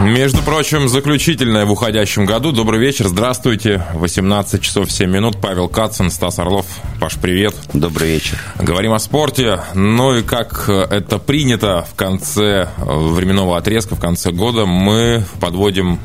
Между прочим, заключительное в уходящем году. Добрый вечер, здравствуйте. 18 часов 7 минут. Павел Кацин, Стас Орлов. Паш, привет. Добрый вечер. Говорим о спорте. Ну и как это принято в конце временного отрезка, в конце года, мы подводим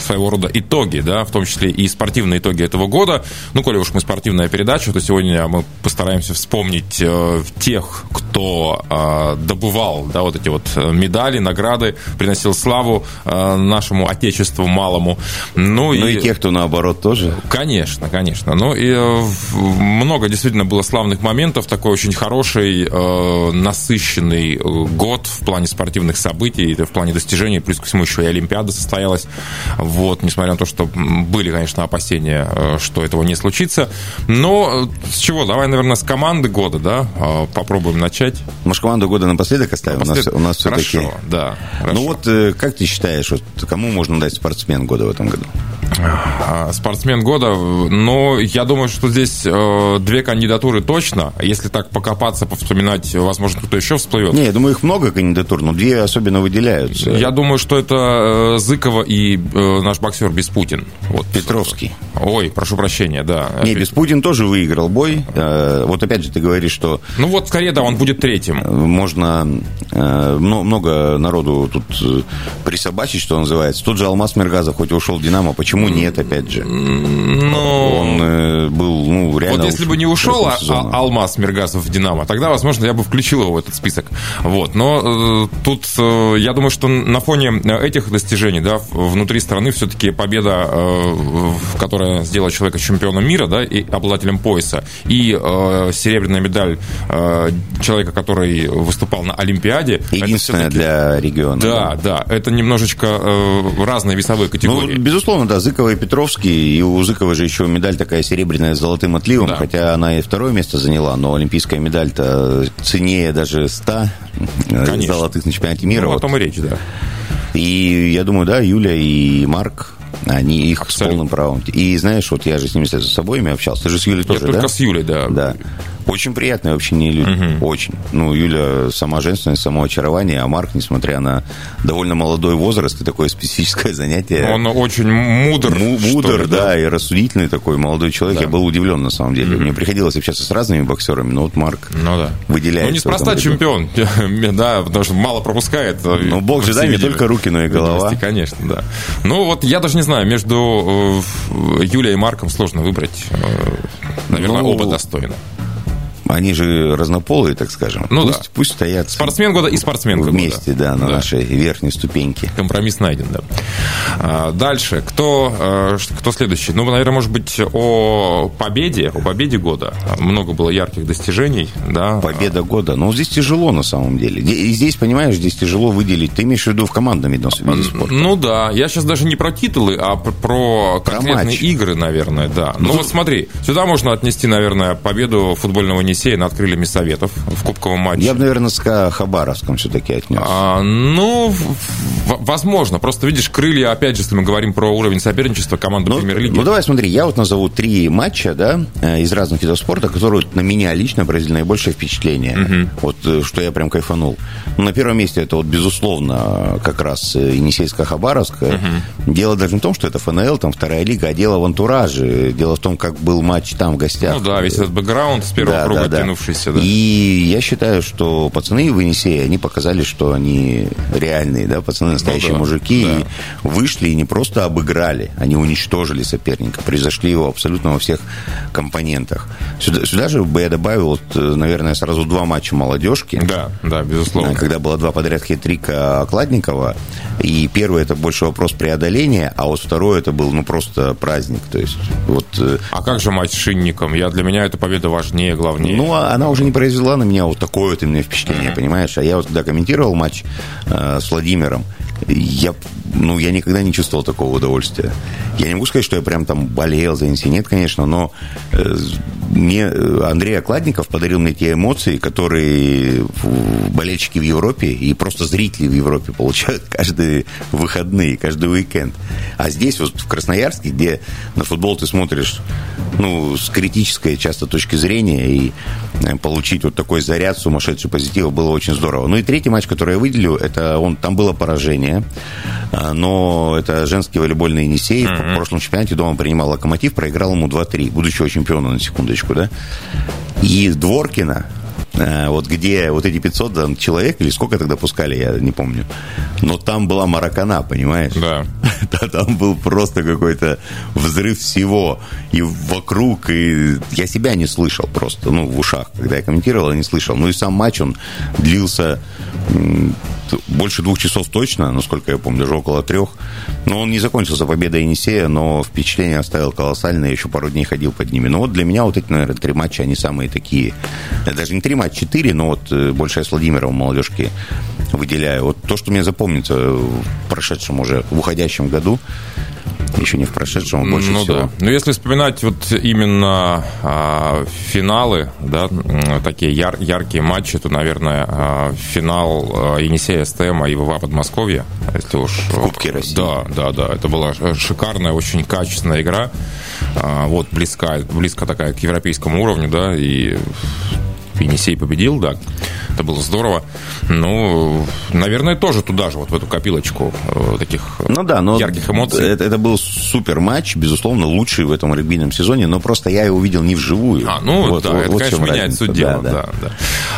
своего рода итоги, да, в том числе и спортивные итоги этого года. Ну, коли уж мы спортивная передача, то сегодня мы постараемся вспомнить э, тех, кто э, добывал, да, вот эти вот медали, награды, приносил славу Э, нашему отечеству малому. Ну, ну и, и тех, кто наоборот тоже. Конечно, конечно. Ну и э, много действительно было славных моментов. Такой очень хороший, э, насыщенный год в плане спортивных событий, в плане достижений. Плюс ко всему еще и Олимпиада состоялась. Вот, несмотря на то, что были, конечно, опасения, что этого не случится. Но с чего? Давай, наверное, с команды года, да, попробуем начать. Может, команду года напоследок оставим? Напоследок? У нас, у нас все-таки... Да. Хорошо. Ну вот, как ты считаешь, вот кому можно дать спортсмен года в этом году? А, спортсмен года, но я думаю, что здесь э, две кандидатуры точно. Если так покопаться, повспоминать, возможно, кто-то еще всплывет. Не, я думаю, их много кандидатур, но две особенно выделяются. Я думаю, что это э, Зыкова и э, наш боксер Беспутин. Вот. Петровский. Ой, прошу прощения, да. Не, Беспутин тоже выиграл бой. Вот опять же ты говоришь, что... Ну вот, скорее, да, он будет третьим. Можно много народу тут присобачить, что называется. Тот же Алмаз Мергазов, хоть и ушел в Динамо, почему нет, опять же? Но... Он э, был, ну, реально... Вот если бы не ушел а, а, Алмаз Мергазов в Динамо, тогда, возможно, я бы включил его в этот список. Вот. Но э, тут, э, я думаю, что на фоне этих достижений, да, внутри страны все-таки победа, э, которая сделала человека чемпионом мира, да, и обладателем пояса, и э, серебряная медаль э, человека, который выступал на Олимпиаде. Единственная для региона. Да, да, да, это немножечко э, разные весовые категории. Ну, безусловно, да, Зыкова и Петровский, и у Зыкова же еще медаль такая серебряная с золотым отливом, да. хотя она и второе место заняла, но олимпийская медаль-то ценнее даже 100 э, Конечно. золотых на чемпионате мира. Ну, о том и речь, да. И я думаю, да, Юля и Марк они их Абсолютно. с полным правом. И знаешь, вот я же с ними с обоими общался. Ты же с Юлей тоже, Я только с Юлей, да. Да. Очень приятные вообще не люди. Угу. Очень. Ну, Юля сама женственность, само очарование, а Марк, несмотря на довольно молодой возраст и такое специфическое занятие. Он очень мудр. мудр, ли, да, да, и рассудительный такой молодой человек. Да. Я был удивлен, на самом деле. Угу. Мне приходилось общаться с разными боксерами, но вот Марк ну, да. выделяется. Ну, неспроста чемпион, да, потому что мало пропускает. Ну, бог же, да, не только руки, но и голова. Конечно, да. Ну, вот я даже не знаю, между э, Юлей и Марком сложно выбрать. Э, наверное, ну, оба достойны. Они же разнополые, так скажем. Ну пусть, да. Пусть стоят. Спортсмен года и спортсменка Вместе, года. да, на да. нашей верхней ступеньке. Компромисс найден, да. А, дальше. Кто, э, кто следующий? Ну, наверное, может быть, о победе, о победе года. Много было ярких достижений, да. Победа года. Ну, здесь тяжело, на самом деле. И здесь, понимаешь, здесь тяжело выделить. Ты имеешь в виду в командном виде спорта? Ну, да. Я сейчас даже не про титулы, а про конкретные про игры, наверное, да. Ну, ну вот смотри, сюда можно отнести, наверное, победу футбольного Енисея над крыльями Советов в кубковом матче. Я бы, наверное, с Хабаровском все-таки отнес. А, ну, возможно. Просто, видишь, крылья, опять же, если мы говорим про уровень соперничества команды ну, премьер-лиги. Ну, давай смотри, я вот назову три матча, да, э, из разных видов спорта, которые на меня лично произвели наибольшее впечатление. Угу. Вот э, что я прям кайфанул. Ну, на первом месте это вот, безусловно, как раз э, Енисейско-Хабаровская. Угу. Дело даже не в том, что это ФНЛ, там вторая лига, а дело в антураже. Дело в том, как был матч там в гостях. Ну да, весь этот бэкграунд с первого да, круга да, да. И я считаю, что пацаны в Енисее, они показали, что они реальные, да, пацаны настоящие ну, да, мужики, да. и вышли и не просто обыграли, они уничтожили соперника, превзошли его абсолютно во всех компонентах. Сюда, сюда же бы я добавил, вот, наверное, сразу два матча молодежки. Да, да, безусловно. Когда было два подряд хитрика Окладникова, и первый это больше вопрос преодоления, а вот второй это был, ну, просто праздник, то есть вот... Э, а как же матч с Шинником? Я, для меня эта победа важнее, главнее. Ну, а она уже не произвела на меня вот такое вот именно впечатление, понимаешь? А я вот когда комментировал матч э, с Владимиром, я ну, я никогда не чувствовал такого удовольствия. Я не могу сказать, что я прям там болел за Енисей, нет, конечно, но э, мне Андрей Окладников подарил мне те эмоции, которые болельщики в Европе и просто зрители в Европе получают каждые выходные, каждый уикенд. А здесь, вот в Красноярске, где на футбол ты смотришь ну, с критической часто точки зрения, и э, получить вот такой заряд сумасшедший позитива было очень здорово. Ну и третий матч, который я выделю, это он, там было поражение, а, но это женский волейбольный Енисей. Mm-hmm. В прошлом чемпионате дома принимал Локомотив, проиграл ему 2-3, будущего чемпиона, на секундочку, да. И Дворкина, Э, вот где вот эти 500 там, человек, или сколько тогда пускали, я не помню. Но там была маракана, понимаешь? Да. Там был просто какой-то взрыв всего. И вокруг, и я себя не слышал просто, ну, в ушах. Когда я комментировал, я не слышал. Ну и сам матч, он длился больше двух часов точно, насколько я помню, даже около трех. Но он не закончился победой Енисея, но впечатление оставил колоссальное. Я еще пару дней ходил под ними. Но вот для меня вот эти, наверное, три матча, они самые такие. Даже не три матча, четыре, но вот э, больше я с Владимиром молодежки выделяю. Вот то, что мне запомнится в прошедшем уже, в уходящем году, еще не в прошедшем, а больше ну, всего. Да. Но если вспоминать вот именно а, финалы, да, такие яр, яркие матчи, то, наверное, а, финал а, Енисея СТМ и ВВА Подмосковья, если уж... В Кубке России. Да, да, да. Это была шикарная, очень качественная игра. А, вот близкая, близко такая к европейскому уровню, да, и Енисей победил, да. Это было здорово. Ну, наверное, тоже туда же, вот в эту копилочку э, таких ну, да, но ярких эмоций. Это, это был супер матч, безусловно, лучший в этом регбийном сезоне, но просто я его видел не вживую. А, ну вот, да, вот, это, вот конечно, меняет суть дела. Да, да. Да, да.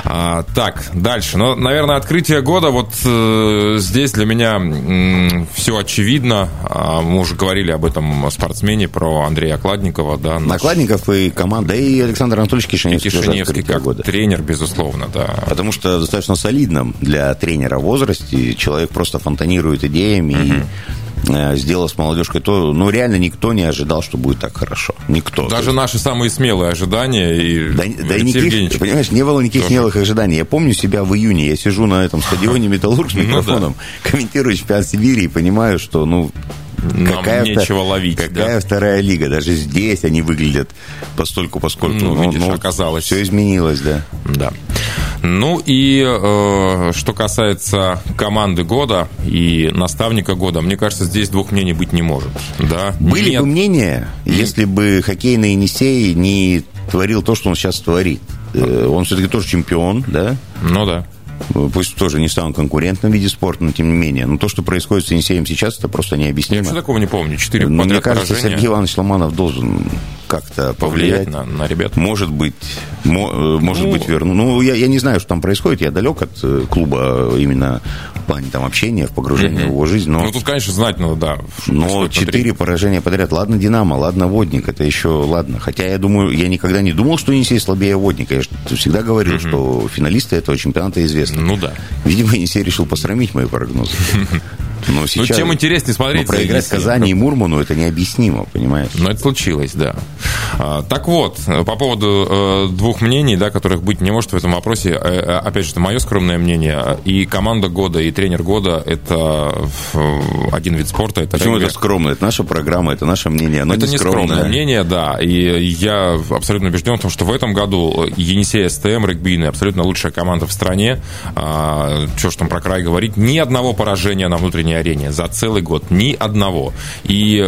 А, так, дальше. Ну, наверное, открытие года, вот э, здесь для меня э, все очевидно. А, мы уже говорили об этом спортсмене, про Андрея Окладникова. Да, наш... Окладников и команда, и Александр Анатольевич Кишиневский. Кишиневский как года. Тренер, безусловно, да. Потому что достаточно солидном для тренера в возрасте человек просто фонтанирует идеями угу. и Э, сделал с молодежкой то, ну, реально никто не ожидал, что будет так хорошо. Никто. Даже есть... наши самые смелые ожидания. И да, да никаких, понимаешь, не было никаких тоже. смелых ожиданий. Я помню себя в июне, я сижу на этом стадионе Металлург с микрофоном, ну, да. комментирую чемпионат Сибири и понимаю, что, ну, нам какая нечего ловить. Какая да? вторая лига? Даже здесь они выглядят постольку, поскольку. Ну, видишь, ну, оказалось. Все изменилось, да. Да. Ну и э, что касается команды года и наставника года, мне кажется, здесь двух мнений быть не может. Да? Были Нет. бы мнения, если бы хоккейный Енисей не творил то, что он сейчас творит. Э, он все-таки тоже чемпион, да? Ну да пусть тоже не станут конкурентным в виде спорта, но тем не менее. Но то, что происходит с Енисеем сейчас, это просто необъяснимо. Я вообще такого не помню. Четыре Мне кажется, поражения. Сергей Иванович Ломанов должен как-то повлиять, повлиять на, на ребят. Может быть, мо, э, может ну, быть верну. Ну, я, я не знаю, что там происходит. Я далек от э, клуба именно в плане там общения, в погружении mm-hmm. в его жизнь. Но, ну, тут, конечно, знать надо, да. Но четыре поражения подряд. Ладно, Динамо, ладно, Водник, это еще ладно. Хотя я думаю, я никогда не думал, что Енисей слабее Водника. Я всегда говорил, mm-hmm. что финалисты этого чемпионата известны. Ну да. Видимо, Енисей решил посрамить мои прогнозы. Но ну, сейчас, ну, тем интереснее смотреть. Но проиграть Казани и Мурману это необъяснимо, понимаешь? Но это случилось, да. А, так вот, по поводу э, двух мнений, да, которых быть не может в этом вопросе, э, э, опять же, это мое скромное мнение, и команда года, и тренер года – это один вид спорта. Это Почему регби. это скромно? Это наша программа, это наше мнение, оно Это не, не скромное мнение, да, и я абсолютно убежден в том, что в этом году Енисей СТМ, регбийный, абсолютно лучшая команда в стране. А, что ж там про край говорить, ни одного поражения на внутренней арене за целый год, ни одного. И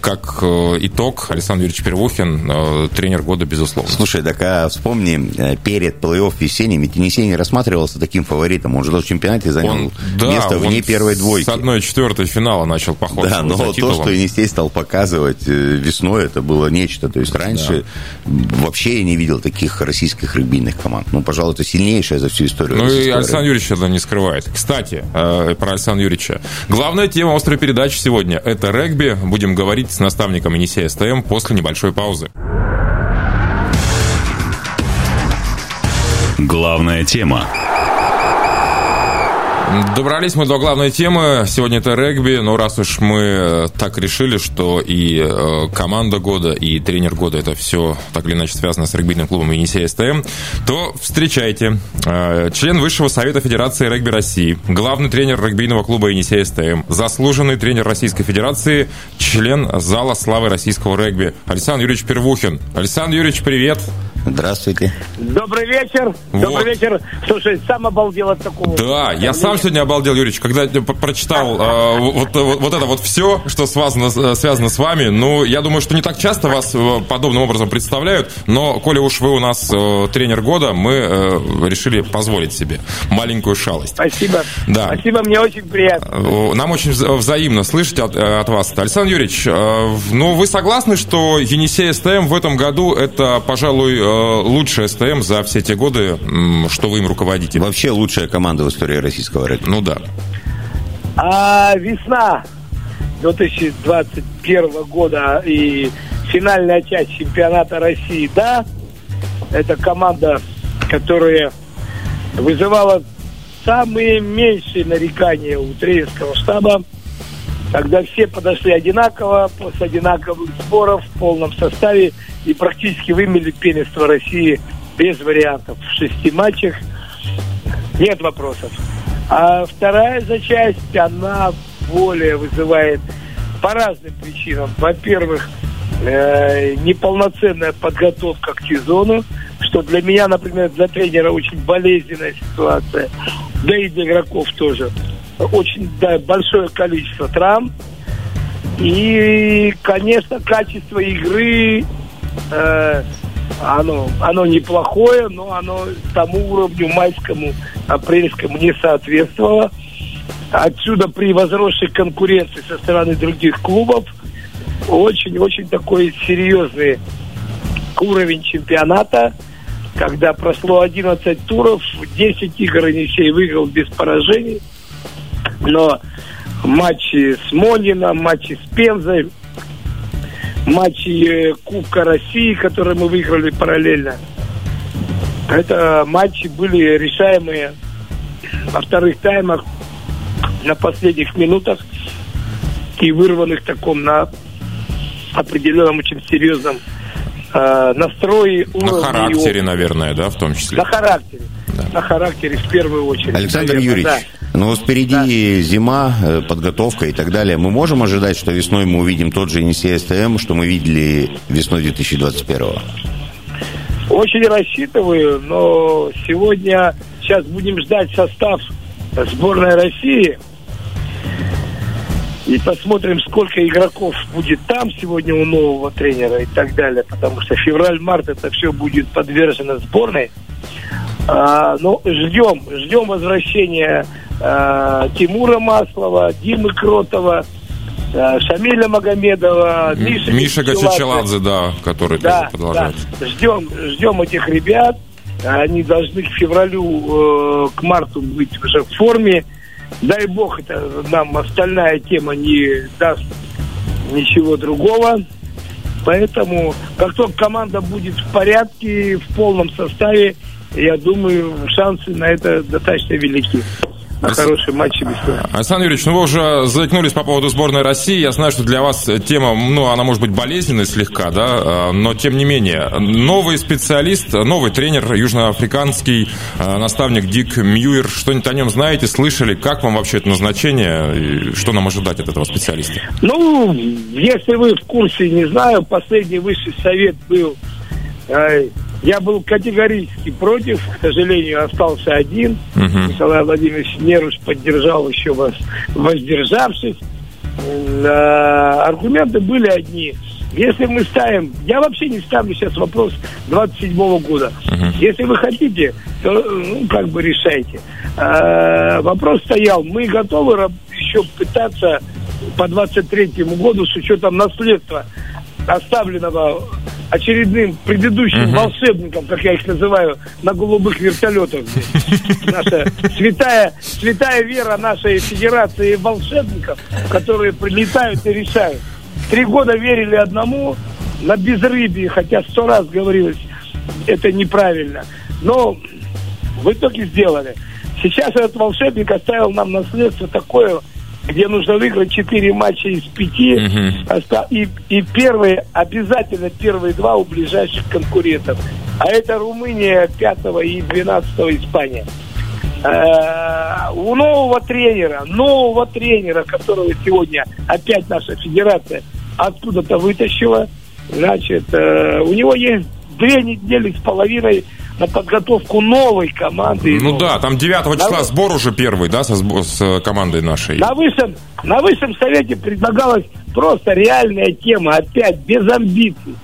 как итог, Александр Юрьевич Первухин Э, тренер года, безусловно. Слушай, так а вспомни, э, перед плей-офф весенним, ведь Енисей не рассматривался таким фаворитом. Он же в чемпионате занял он, да, место вне первой двойки. С одной четвертой финала начал поход Да, но то, что Енисей стал показывать э, весной, это было нечто. То есть раньше да. вообще я не видел таких российских регбийных команд. Ну, пожалуй, это сильнейшая за всю историю. Ну и Александр Юрьевич это не скрывает. Кстати, про Александра Юрьевича. Главная тема острой передачи сегодня – это регби. Будем говорить с наставником Енисея СТМ после небольшой паузы. Главная тема. Добрались мы до главной темы. Сегодня это регби, но раз уж мы э, так решили, что и э, команда года, и тренер года это все так или иначе связано с регбийным клубом Енисей СТМ, то встречайте. Э, член Высшего Совета Федерации регби России, главный тренер регбийного клуба Енисей СТМ, заслуженный тренер Российской Федерации, член Зала славы российского регби Александр Юрьевич Первухин. Александр Юрьевич, привет! Здравствуйте. Добрый вечер. Вот. Добрый вечер. Слушай, сам обалдел от такого. Да, я сам сегодня обалдел, Юрьевич, когда прочитал э, вот, вот, вот это вот все, что связано, связано с вами. Ну, я думаю, что не так часто вас э, подобным образом представляют, но, коли уж вы у нас э, тренер года, мы э, решили позволить себе маленькую шалость. Спасибо. Да. Спасибо, мне очень приятно. Нам очень взаимно слышать от, от вас. Александр Юрьевич, ну, вы согласны, что Енисей СТМ в этом году это, пожалуй, лучшая СТМ за все те годы, что вы им руководите? Вообще лучшая команда в истории российского регби. Ну да. А весна 2021 года и финальная часть чемпионата России, да, это команда, которая вызывала самые меньшие нарекания у тренерского штаба, когда все подошли одинаково, после одинаковых сборов в полном составе и практически вымели первенство России без вариантов в шести матчах. Нет вопросов. А вторая за часть, она более вызывает по разным причинам. Во-первых, э, неполноценная подготовка к сезону, что для меня, например, для тренера очень болезненная ситуация, да и для игроков тоже. Очень да, большое количество травм. И, конечно, качество игры э, оно, оно неплохое, но оно тому уровню майскому, апрельскому не соответствовало. Отсюда при возросшей конкуренции со стороны других клубов очень-очень такой серьезный уровень чемпионата, когда прошло 11 туров, 10 игр Енисей выиграл без поражений, но матчи с Монином, матчи с Пензой, матчи Кубка России, которые мы выиграли параллельно. Это матчи были решаемые во вторых таймах, на последних минутах и вырванных таком на определенном очень серьезном э, настрое. На характере, наверное, да, в том числе? На характере. Да. На характере в первую очередь. Александр наверное, Юрьевич, да. ну вот впереди да. зима, э, подготовка и так далее. Мы можем ожидать, что весной мы увидим тот же Енисей СТМ, что мы видели весной 2021 Очень рассчитываю, но сегодня сейчас будем ждать состав сборной России и посмотрим, сколько игроков будет там сегодня у нового тренера и так далее, потому что февраль-март это все будет подвержено сборной. А, ну, ждем, ждем возвращения а, Тимура Маслова, Димы Кротова, Шамиля Магомедова, Миша, Миша Гачачаладзе, да, который да, продолжает. Да. Ждем, ждем этих ребят. Они должны к февралю, э, к марту быть уже в форме. Дай бог, это нам остальная тема не даст ничего другого. Поэтому, как только команда будет в порядке, в полном составе, я думаю, шансы на это достаточно велики на хорошие матчи весной. Александр Юрьевич, ну вы уже заикнулись по поводу сборной России. Я знаю, что для вас тема, ну, она может быть болезненной слегка, да, но тем не менее. Новый специалист, новый тренер, южноафриканский э, наставник Дик Мьюир. Что-нибудь о нем знаете, слышали? Как вам вообще это назначение? Что нам ожидать от этого специалиста? Ну, если вы в курсе, не знаю, последний высший совет был э, я был категорически против, к сожалению, остался один. Угу. Николай Владимирович Неруш поддержал еще вас, воздержавшись. А, аргументы были одни. Если мы ставим, я вообще не ставлю сейчас вопрос 27 -го года. Uh-huh. Если вы хотите, то ну, как бы решайте. А, вопрос стоял, мы готовы еще пытаться по 23 году с учетом наследства оставленного очередным предыдущим uh-huh. волшебником, как я их называю, на голубых вертолетах. Наша святая, святая вера нашей федерации волшебников, которые прилетают и решают. Три года верили одному на безрыбье, хотя сто раз говорилось, это неправильно. Но в итоге сделали. Сейчас этот волшебник оставил нам наследство такое, где нужно выиграть 4 матча из 5. Мгм. И, и первые, обязательно первые два у ближайших конкурентов. А это Румыния 5 и 12 Испания. Э, У нового тренера, нового тренера, которого сегодня опять наша федерация откуда-то вытащила, значит, э, у него есть две недели с половиной на подготовку новой команды. Ну Новой. да, там 9 числа Давай. сбор уже первый, да, со с э, командой нашей. На высшем, на высшем совете предлагалась просто реальная тема, опять без амбиций,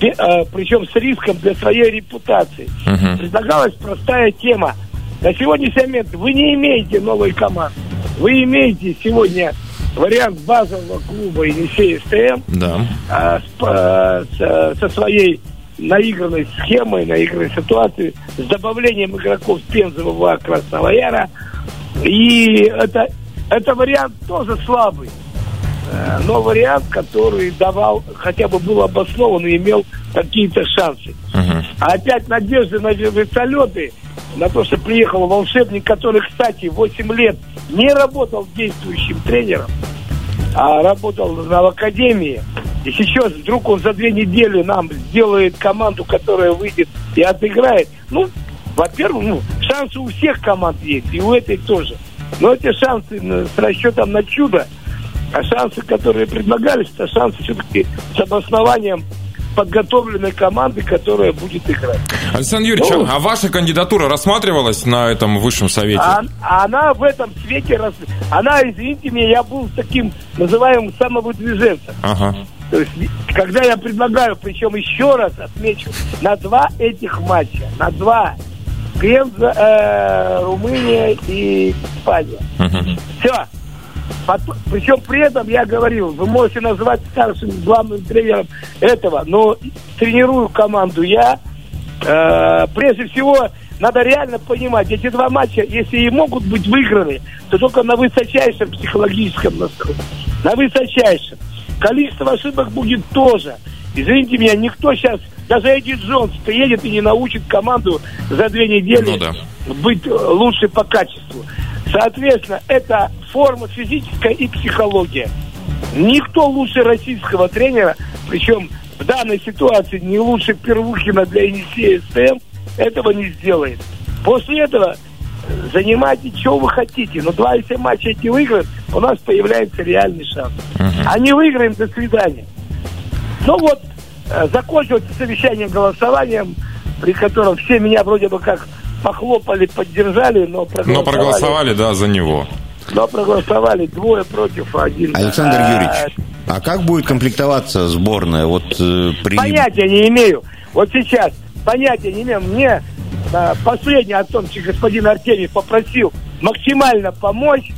Бе- э, причем с риском для своей репутации. Мгм. Предлагалась простая тема. На сегодняшний момент вы не имеете новой команды. Вы имеете сегодня вариант базового клуба Енисей СТМ Да. а, с- а, со своей наигранной схемой, наигранной ситуацией, с добавлением игроков Пензового Красного Яра. И это, это вариант тоже слабый. Э, Но вариант, который давал, хотя бы был обоснован и имел какие-то шансы. Мгм. А опять надежды на вертолеты, на то, что приехал волшебник, который, кстати, 8 лет не работал действующим тренером, а работал на академии. И сейчас вдруг он за две недели нам сделает команду, которая выйдет и отыграет. Ну, во-первых, ну, шансы у всех команд есть, и у этой тоже. Но эти шансы э, с расчетом на чудо, а шансы, которые предлагались, это шансы все-таки с обоснованием подготовленной команды, которая будет играть. Александр Юрьевич, Ну. а ваша кандидатура рассматривалась на этом высшем совете? А, а она в этом свете, она, извините меня, я был таким называемым самовыдвиженцем. Ага. То есть, когда я предлагаю, причем еще раз отмечу, на два этих матча, на два, Пенза, э, Румыния и Испания. Все. Причем при этом я говорил, вы можете назвать старшим главным тренером этого, но тренирую команду я. Э, прежде всего, надо реально понимать, эти два матча, если и могут быть выиграны, то только на высочайшем психологическом настрое. На высочайшем. Количество ошибок будет тоже. Извините меня, никто сейчас, даже Эдди Джонс приедет и не научит команду за две недели Ну да. быть э, лучше по качеству. Соответственно, это форма физическая и психология. Никто лучше российского тренера, причем в данной ситуации не лучше Первухина для Енисея СТМ, этого не сделает. После этого э, занимайте, что вы хотите. Но два если матча эти выиграют, у нас появляется реальный шанс. А не выиграем, до свидания. Ну вот, э, закончилось совещание голосованием, при котором все меня вроде бы как похлопали, поддержали, но проголосовали. Но проголосовали, да, за него. Но проголосовали двое против один. Александр А, Юрьевич, а как будет комплектоваться сборная? Вот э, при... Понятия не имею. Вот сейчас понятия не имею. Мне а, последний о том, что господин Артемьев попросил максимально помочь.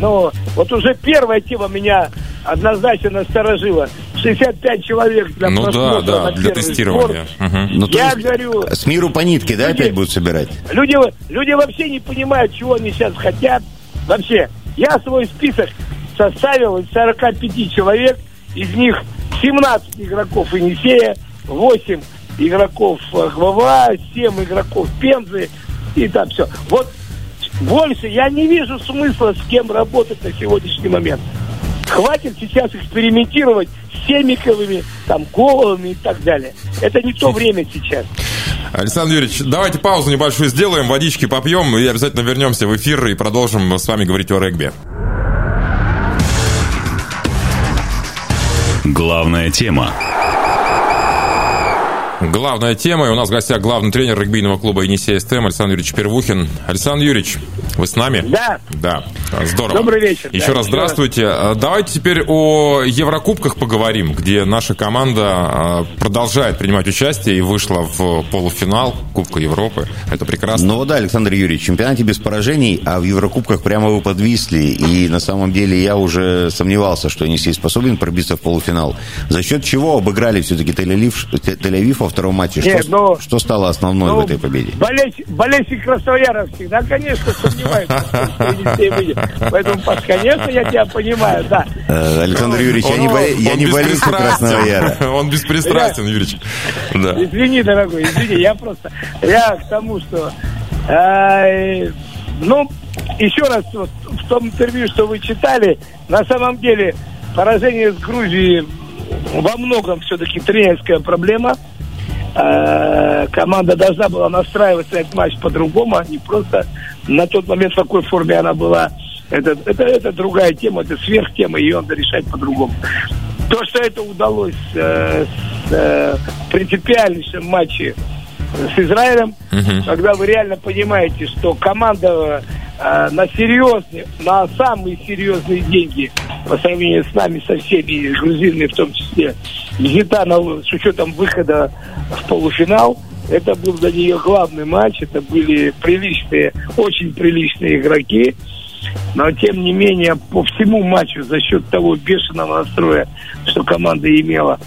Но вот уже первая тема меня однозначно насторожила. 65 человек для Ну да, да, для тестирования. Мгм. Ну, Я есть говорю, С миру по нитке, да, Люди- опять будут собирать? Люди, люди вообще не понимают, чего они сейчас хотят. Вообще, я свой список составил из 45 человек, из них 17 игроков Енисея, 8 игроков э, ГВА, 7 игроков Пензы и там все. Вот больше я не вижу смысла с кем работать на сегодняшний момент. Хватит сейчас экспериментировать с Семиковыми, там, Головыми и так далее. Это не то время сейчас. Александр Юрьевич, давайте паузу небольшую сделаем, водички попьем и обязательно вернемся в эфир и продолжим с вами говорить о регби. Главная тема. Главная тема, и у нас в гостях главный тренер регбийного клуба «Енисей СТМ» Александр Юрьевич Первухин. Александр Юрьевич, вы с нами? Да. Да, здорово. Добрый вечер, Еще да, раз еще здравствуйте. А, Давайте теперь о Еврокубках поговорим, где наша команда а, продолжает принимать участие и вышла в полуфинал Кубка Европы. Это прекрасно. Ну да, Александр Юрьевич, в чемпионате без поражений, а в Еврокубках прямо вы подвисли. И на самом деле я уже сомневался, что Енисей способен пробиться в полуфинал. За счет чего обыграли все-таки Тель-Авив, Тель-Авив во втором матче? Нет, что, но- что стало основной Ну, в этой победе? Болельщик, болельщик Краснояра всегда, конечно, сомневается. Поэтому, конечно, я тебя понимаю, да. Э, Александр Юрьевич, я не, болельщик беспристрастен. Красного Яра. Он беспристрастен, Юрьевич. Извини, дорогой, извини, я просто, я к тому, что ну, еще раз, вот, в том интервью, что вы читали, на самом деле поражение с Грузией во многом все-таки тренерская проблема. Э, команда должна была настраиваться на этот матч по-другому, а не просто на тот момент, в какой форме она была. Это, это, это другая тема, это сверхтема, ее надо решать по-другому. То, что это удалось э, с э, принципиальнейшем матче с Израилем, угу. когда вы реально понимаете, что команда э, на серьезные, на самые серьезные деньги по сравнению с нами, со всеми грузинами, в том числе, взята на, с учетом выхода в полуфинал. Это был для нее главный матч, это были приличные, очень приличные игроки. Но, тем не менее, по всему матчу, за счет того бешеного настроя, что команда имела,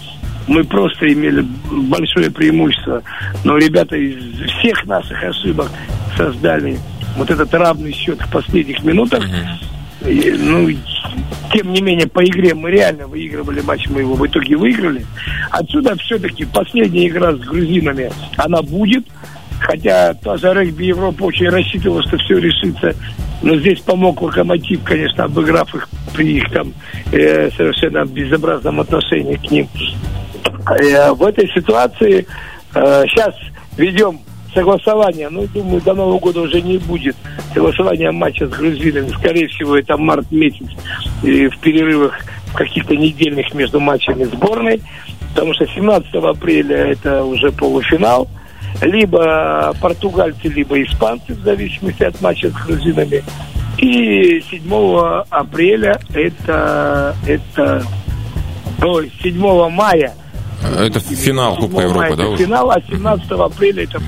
мы просто имели большое преимущество. Но ребята из всех наших ошибок создали вот этот равный счет в последних минутах. И, ну, тем не менее, по игре мы реально выигрывали матч, мы его в итоге выиграли. Отсюда все-таки последняя игра с грузинами, она будет. Хотя тоже регби Европа очень рассчитывала, что все решится. Но здесь помог Локомотив, конечно, обыграв их при их там э, совершенно безобразном отношении к ним. Э, в этой ситуации э, сейчас ведем согласование, ну, думаю, до Нового года уже не будет согласования матча с грузинами. Скорее всего, это март месяц и в перерывах в каких-то недельных между матчами сборной, потому что 17 апреля это уже полуфинал. Либо португальцы, либо испанцы, в зависимости от матча с грузинами. И 7 апреля это, это ой, 7 мая это финал Кубка Европы, да? Финал, а 17 апреля это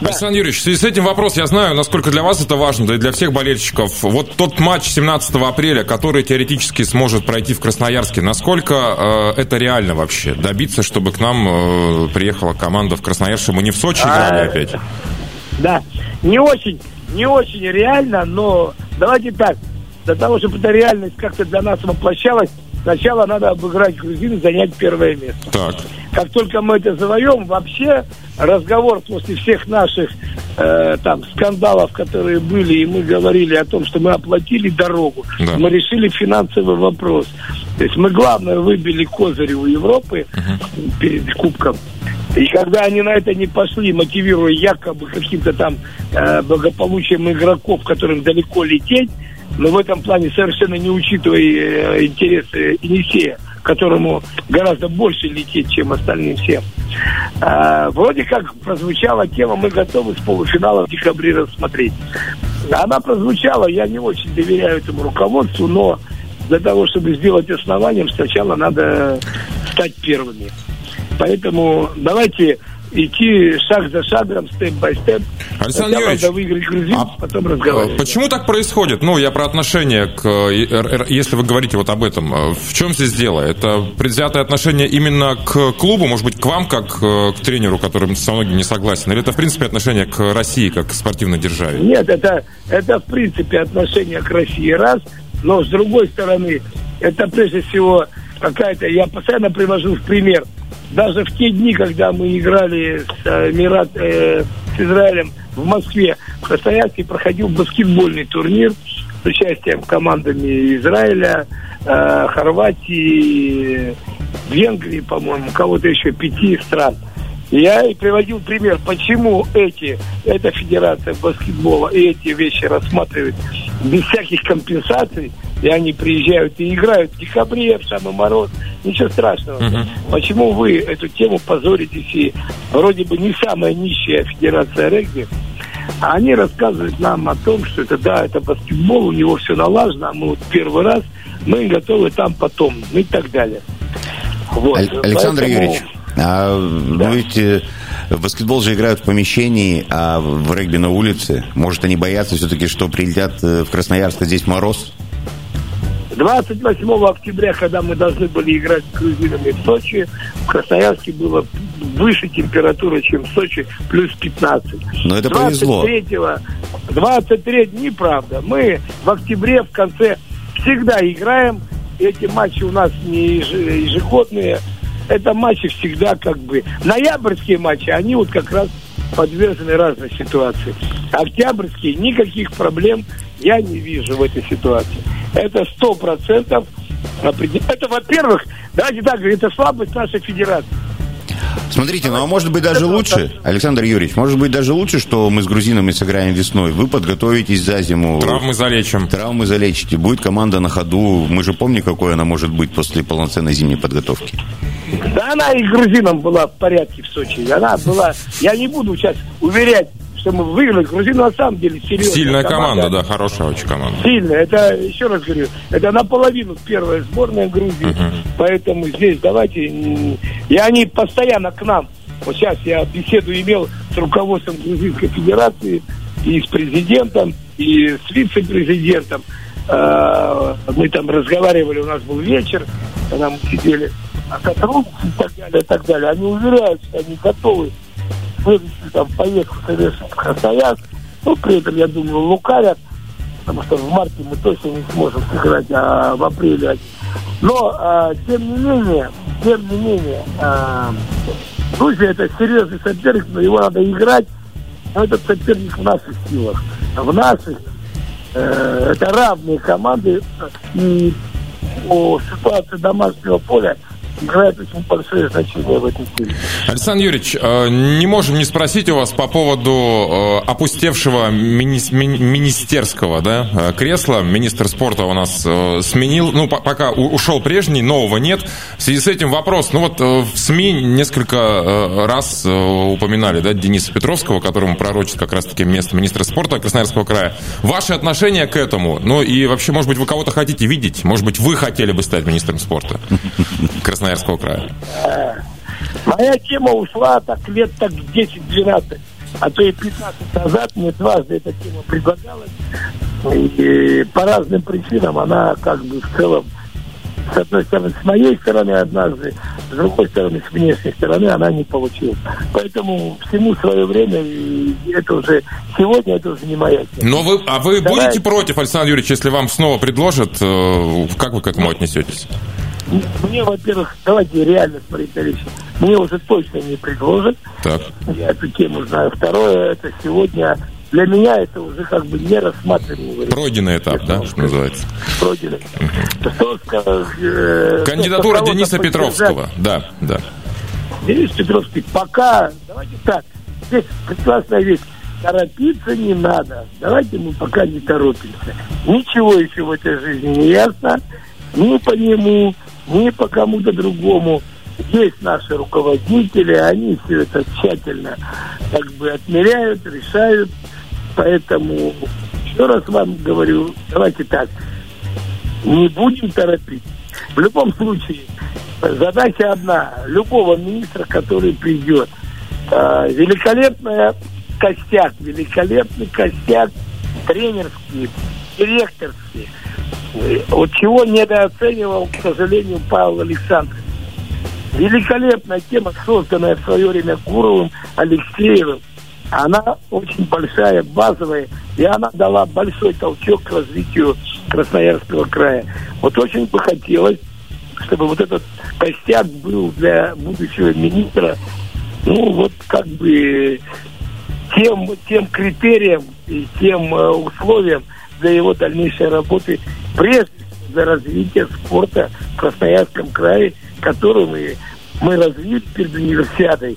да. Александр Юрьевич, в связи с этим вопрос, я знаю, насколько для вас это важно, да и для всех болельщиков. Вот тот матч 17 апреля, который теоретически сможет пройти в Красноярске, насколько э, это реально вообще? Добиться, чтобы к нам э, приехала команда в Красноярск, чтобы мы не в Сочи играли а, опять? Да, не очень, не очень реально, но давайте так, для того, чтобы эта реальность как-то для нас воплощалась, Сначала надо обыграть грузин и занять первое место. Так. Как только мы это завоем, вообще разговор после всех наших э, там скандалов, которые были, и мы говорили о том, что мы оплатили дорогу, да. мы решили финансовый вопрос. То есть мы главное выбили козырь у Европы uh-huh. перед кубком. И когда они на это не пошли, мотивируя якобы каким-то там э, благополучием игроков, которым далеко лететь, но в этом плане совершенно не учитывая э, интересы Енисея, которому гораздо больше лететь, чем остальным всем. А, вроде как прозвучала тема, мы готовы с полуфинала в декабре рассмотреть. Она прозвучала, я не очень доверяю этому руководству, но для того, чтобы сделать основанием, сначала надо стать первыми. Поэтому давайте идти шаг за шагом, степ-бай-степ. Александр Юрьевич, надо выиграть грузин, а потом разговаривать. Почему так происходит? Ну, я про отношение к... Если вы говорите вот об этом, в чем здесь дело? Это предвзятое отношение именно к клубу, может быть, к вам, как к тренеру, который со многим не согласен? Или это, в принципе, отношение к России, как к спортивной державе? Нет, это, это в принципе, отношение к России, раз. Но, с другой стороны, это, прежде всего, какая-то... Я постоянно привожу в пример – даже в те дни, когда мы играли с, э, Мират, э, с Израилем в Москве, в Красноярске проходил баскетбольный турнир с участием командами Израиля, э, Хорватии, Венгрии, по-моему, кого-то еще пяти стран. Я и приводил пример, почему эти, эта федерация баскетбола и эти вещи рассматривают без всяких компенсаций, и они приезжают и играют в декабре, в самый мороз. Ничего страшного. Uh-huh. Почему вы эту тему позоритесь и вроде бы не самая нищая федерация регби, а они рассказывают нам о том, что это да, это баскетбол, у него все налажено, а мы вот первый раз, мы готовы там потом, ну и так далее. Вот. Александр Поэтому... Юрьевич, а, ну да. ведь э, в баскетбол же играют в помещении, а в регби на улице. Может, они боятся все-таки, что прилетят э, в Красноярск, а здесь мороз? 28 октября, когда мы должны были играть с грузинами в Сочи, в Красноярске было выше температура, чем в Сочи, плюс 15. Но это 23 повезло. 23 неправда. Мы в октябре в конце всегда играем. Эти матчи у нас не ежегодные. Это матчи всегда как бы... Ноябрьские матчи, они вот как раз подвержены разной ситуации. Октябрьские никаких проблем я не вижу в этой ситуации. Это сто процентов. Это, во-первых, давайте так это слабость нашей федерации. Смотрите, ну а может быть даже лучше, Александр Юрьевич, может быть даже лучше, что мы с грузинами сыграем весной. Вы подготовитесь за зиму. Травмы залечим. Травмы залечите. Будет команда на ходу. Мы же помним, какой она может быть после полноценной зимней подготовки. Да она и грузинам была в порядке в Сочи. Она была... Я не буду сейчас уверять что мы выиграли. Грузины на самом деле серьезная Сильная команда, команда, да, хорошая очень команда. Сильная. Это, еще раз говорю, это наполовину первая сборная Грузии. Uh-huh. Поэтому здесь давайте... И они постоянно к нам. Вот сейчас я беседу имел с руководством Грузинской Федерации и с президентом, и с вице-президентом. А, мы там разговаривали, у нас был вечер, когда мы сидели, а сотрудники и так далее, и так далее. Они уверяют, что они готовы следующую там поездку совершить в Красноярск. Ну, при этом, я думаю, лукавят, потому что в марте мы точно не сможем сыграть, а в апреле. Но, а, тем не менее, тем не менее, а, Грузия это серьезный соперник, но его надо играть. Но этот соперник в наших силах. В наших э, это равные команды. И по ситуации домашнего поля играет очень большое значение в этом фильме. Александр Юрьевич, э, не можем не спросить у вас по поводу э, опустевшего мини министерского да, э, кресла. Министр спорта у нас сменил, ну, пока ушел прежний, нового нет. В связи с этим вопрос, ну вот в СМИ несколько раз упоминали, да, Дениса Петровского, которому пророчит как раз-таки место министра спорта Красноярского края. Ваши отношения к этому? Ну и вообще, может быть, вы кого-то хотите видеть? Может быть, вы хотели бы стать министром спорта Красноярского Красноярского края? Моя тема ушла так лет так 10-12, а то и 15 назад. Мне дважды эта тема предлагалась. И по разным причинам она как бы в целом с одной стороны, с моей стороны однажды, с другой стороны, с внешней стороны она не получилась. Поэтому всему свое время, и это уже сегодня, это уже не моя тема. Но вы, а вы Давай. будете против, Александр Юрьевич, если вам снова предложат, э, как вы к этому отнесетесь? Мне, во-первых, давайте реально смотреть на вещи. Мне уже точно не предложат. Так. Я эту тему знаю. Второе, это сегодня для меня это уже как бы не рассматриваемый Пройденный этап, да, что называется? Пройденный. Угу. Что, э, Кандидатура Дениса Петровского, да, да. Денис Петровский, пока, давайте так, здесь прекрасная вещь, торопиться не надо. Давайте мы пока не торопимся. Ничего еще в этой жизни не ясно, ни по нему, ни по кому-то другому. Есть наши руководители, они все это тщательно как бы отмеряют, решают. Поэтому еще раз вам говорю, давайте так, не будем торопить. В любом случае, задача одна. Любого министра, который придет. Э, великолепная костяк, великолепный костяк тренерский, директорский. Вот чего недооценивал, к сожалению, Павел Александрович. Великолепная тема, созданная в свое время Гуровым, Алексеевым. Она очень большая, базовая, и она дала большой толчок к развитию Красноярского края. Вот очень бы хотелось, чтобы вот этот костяк был для будущего министра, ну, вот как бы тем, тем критерием и тем э, условиям для его дальнейшей работы прежде для развития спорта в Красноярском крае, который мы, мы развили перед универсиадой.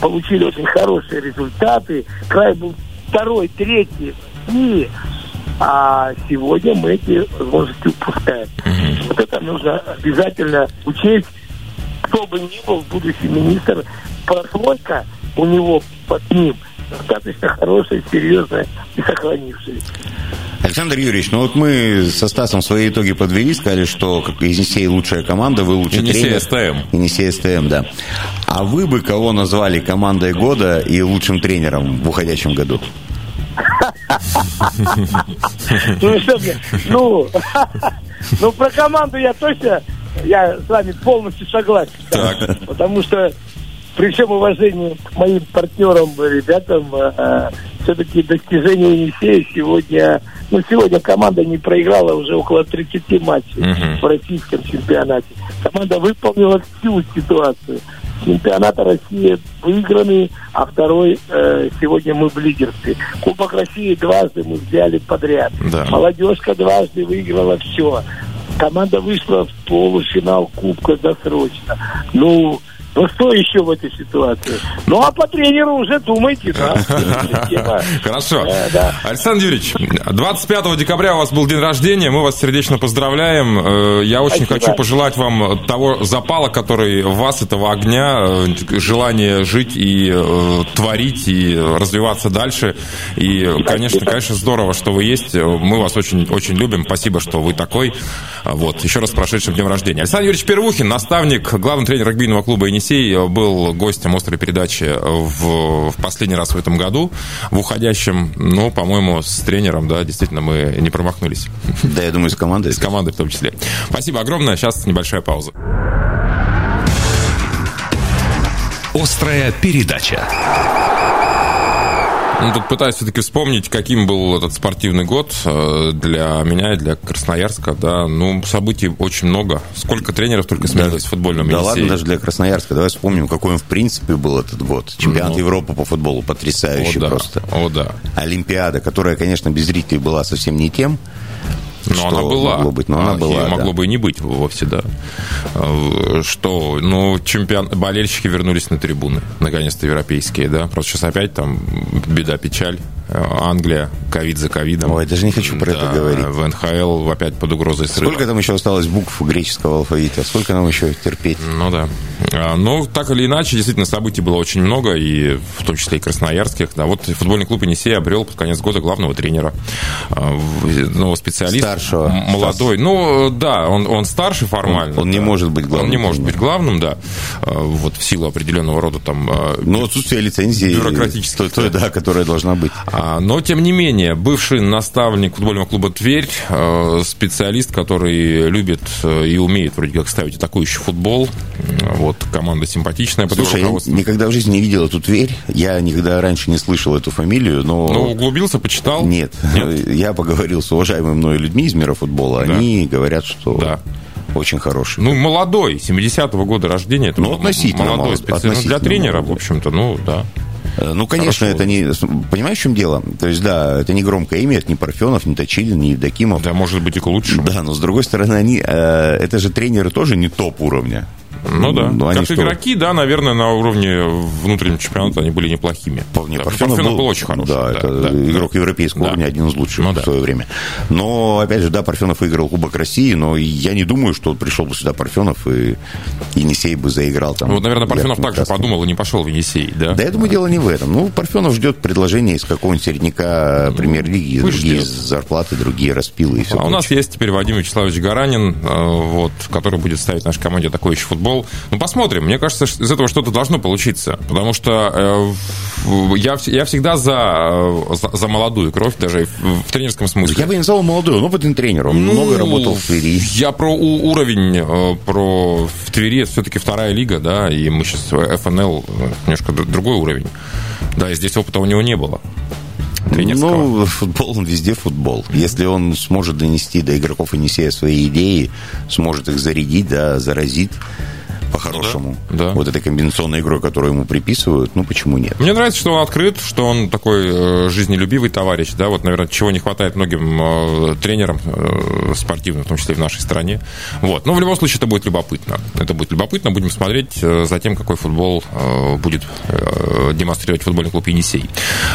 Получили очень хорошие результаты. Край был второй, третий и а сегодня мы эти возможности упускаем. Mm-hmm. Вот это нужно обязательно учесть, кто бы ни был будущий министр, прослойка у него под ним достаточно хорошая, серьезная и сохранившаяся. Александр Юрьевич, ну вот мы со Стасом свои итоги подвели, сказали, что как Енисей лучшая команда, вы лучший Енисей тренер. СТМ. Енисей СТМ, да. А вы бы кого назвали командой года и лучшим тренером в уходящем году? Ну, ну, ну, про команду я точно, я с вами полностью согласен. Потому что при всем уважении к моим партнерам, ребятам, э, все-таки достижение Енисея сегодня... Ну, сегодня команда не проиграла уже около 30 матчей uh-huh. в российском чемпионате. Команда выполнила всю ситуацию. чемпионата России выиграны, а второй э, сегодня мы в лидерстве. Кубок России дважды мы взяли подряд. Да. Молодежка дважды выиграла все. Команда вышла в полуфинал Кубка досрочно. Ну, ну что еще в этой ситуации? Ну а по тренеру уже думайте, да. Хорошо. Александр Юрьевич, 25 декабря у вас был день рождения, мы вас сердечно поздравляем. Э, я очень хочу пожелать вам того запала, который в вас, этого огня, э, желания жить и э, творить, и развиваться дальше. И, конечно, конечно, здорово, что вы есть. Мы вас очень, очень любим. Спасибо, что вы такой. Вот. Еще раз прошедшим днем рождения. Александр Юрьевич Первухин, наставник, главный тренер регбийного клуба «Енисей», Алексей был гостем острой передачи в, в последний раз в этом году, в уходящем. Ну, по-моему, с тренером, да, действительно, мы не промахнулись. Да, я думаю, с командой. С командой в том числе. Спасибо огромное. Сейчас небольшая пауза. Острая передача. Ну, тут пытаюсь все-таки вспомнить, каким был этот спортивный год э, для меня и для Красноярска. Да, ну, событий очень много. Сколько тренеров только сменилось да, в футбольном Да ладно, даже для Красноярска. Давай вспомним, какой он в принципе был этот год. Чемпионат ну, Европы по футболу потрясающий о, да, просто. О, да. Олимпиада, которая, конечно, без зрителей была совсем не тем. Но она была. Могло быть, но она а, была. Могло да. бы и не быть вовсе, да. А, что, ну, чемпион... болельщики вернулись на трибуны, наконец-то европейские, да. Просто сейчас опять там беда, печаль. Англия, ковид за ковидом. Ой, даже не хочу про да, это говорить. В НХЛ опять под угрозой срыва. Сколько там еще осталось букв греческого алфавита? Сколько нам еще терпеть? Ну да. А, ну, так или иначе, действительно, событий было очень много, и в том числе и красноярских. Да, вот футбольный клуб «Енисей» обрел под конец года главного тренера, нового специалиста. Старшего. Молодой. Ну, да, он, он старше формально. Он, он да. не может быть главным. Он не может быть главным, да. Вот в силу определенного рода там... Ну, отсутствие лицензии. Бюрократической. Той, да, которая должна быть. А, но, тем не менее, бывший наставник футбольного клуба «Тверь», специалист, который любит и умеет вроде как ставить атакующий футбол. Вот, команда симпатичная. Слушай, я никогда в жизни не видел эту Тверь. Я никогда раньше не слышал эту фамилию, но... Ну, углубился, почитал? Нет. Нет. Я поговорил с уважаемыми мной людьми из мира футбола. Да. Они говорят, что... Да очень хороший. Ну, молодой, 70-го года рождения. Это ну, относительно молодой молод, специалист. Ну, для тренера, молодой. в общем-то, ну, да. Ну, конечно, Хорошо. это не... Понимаешь, в чем дело? То есть, да, это не громкое имя, это не Парфенов, не Точилин, не Евдокимов. Да, может быть, и к лучшему. Да, но, с другой стороны, они... Э, это же тренеры тоже не топ уровня. Ну да. Но как игроки, что? да, наверное, на уровне внутреннего чемпионата они были неплохими. Вполне. Да, Парфенов, Парфенов был, был очень хороший. Да, да, это да, игрок да. европейского да. уровня, один из лучших ну, в да. свое время. Но, опять же, да, Парфенов выиграл Кубок России, но я не думаю, что пришел бы сюда Парфенов и Енисей бы заиграл там. Вот, наверное, Парфенов также подумал и не пошел в Енисей, да? Да, я думаю, дело не в этом. Ну, Парфенов ждет предложение из какого-нибудь середняка ну, премьер-лиги, другие ждет. зарплаты, другие распилы и все. А прочее. у нас есть теперь Вадим Вячеславович Гаранин, э, вот, который будет ставить нашей команде такой еще футбол. Ну, посмотрим. Мне кажется, из этого что-то должно получиться. Потому что э, я, я всегда за, э, за, за молодую кровь, даже в, в тренерском смысле. Я бы не назвал молодой, он опытный тренер. Он ну, много работал в Твери. Я про у, уровень, э, про в Твери это все-таки вторая лига, да, и мы сейчас ФНЛ немножко другой уровень. Да, и здесь опыта у него не было тренерского? Ну, футбол, он везде футбол. Если он сможет донести до игроков Енисея свои идеи, сможет их зарядить, да, заразить, по-хорошему. Да, да. Вот этой комбинационной игрой, которую ему приписывают, ну почему нет? Мне нравится, что он открыт, что он такой э, жизнелюбивый товарищ, да, вот, наверное, чего не хватает многим э, тренерам э, спортивным, в том числе и в нашей стране. Вот. Но в любом случае это будет любопытно. Это будет любопытно. Будем смотреть за тем, какой футбол будет демонстрировать футбольный клуб «Енисей».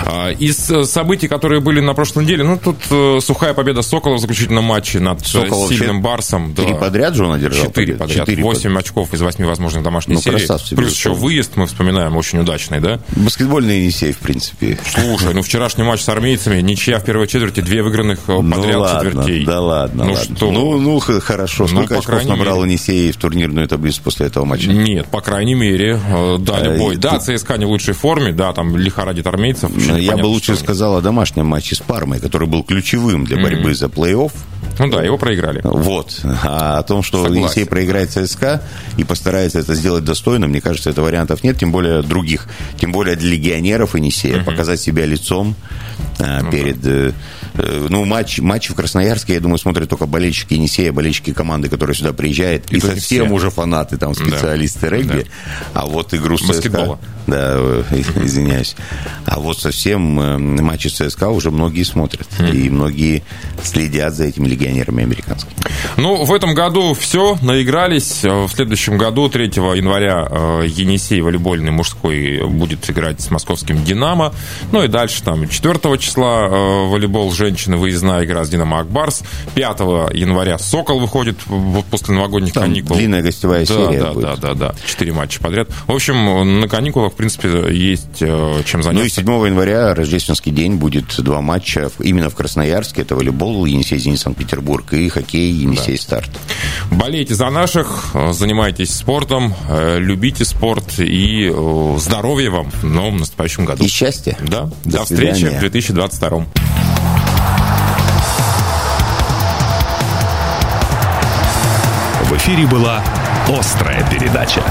А, из событий, которые были на прошлой неделе, ну, тут сухая победа Сокола в заключительном матче над Сокол сильным Барсом. Три да. подряд же он одержал? Четыре подряд. Восемь очков из восьми возможных домашних ну, серий. Плюс еще выезд мы вспоминаем очень удачный, да? Баскетбольный Енисей, в принципе. Слушай, ну вчерашний матч с армейцами, ничья в первой четверти, две выигранных э, ну подряд ну, ладно, четвертей. Да ладно, ну, ладно. Что? Ну, ну хорошо. Ну, Сколько ну, очков набрал Енисей в турнирную таблицу после этого матча? Нет, по крайней мере, э, дали а, бой. Да, ты... ЦСКА не в лучшей форме, да, там лихорадит армейцев. Я бы лучше сказал о домашнем матче с Пармой, который был ключевым для борьбы mm-hmm. за плей-офф Ну да, его проиграли. Вот. А о том, что Согласен. Енисей проиграет ЦСКА и постарается это сделать достойно, мне кажется, это вариантов нет, тем более других. Тем более для легионеров Енисея показать себя лицом а, перед... э, э, Ну, матч, матчи в Красноярске, я думаю, смотрят только болельщики Енисея, болельщики команды, которые сюда приезжают, И и, совсем все. уже фанаты, там, специалисты регби. А вот игру с. ЦСКА... Да, э, извиняюсь. А вот совсем матчи ЦСКА уже многие смотрят. И многие следят за этими легионерами американскими. Ну, в этом году все, наигрались. В следующем году, 3 января, э, Енисей волейбольный мужской будет играть с московским «Динамо». Ну и дальше, там, 4 числа э, волейбол женщины, выездная игра с «Динамо Акбарс». 5 января «Сокол» выходит после новогодних Там каникул. длинная гостевая да, серия Да, будет. да, да, да. Четыре матча подряд. В общем, на каникулах, в принципе, есть э, чем Ну и заняться. 7 января, рождественский день, будет два матча именно в Красноярске. Это волейбол, Енисей, Зенит, Санкт-Петербург и хоккей, Енисей, Старт. Болейте за наших, занимайтесь спортом, э, любите спорт и э, здоровья вам в новом наступающем году. И счастья. Да, До до, встречи в 2022. В эфире была «Острая передача».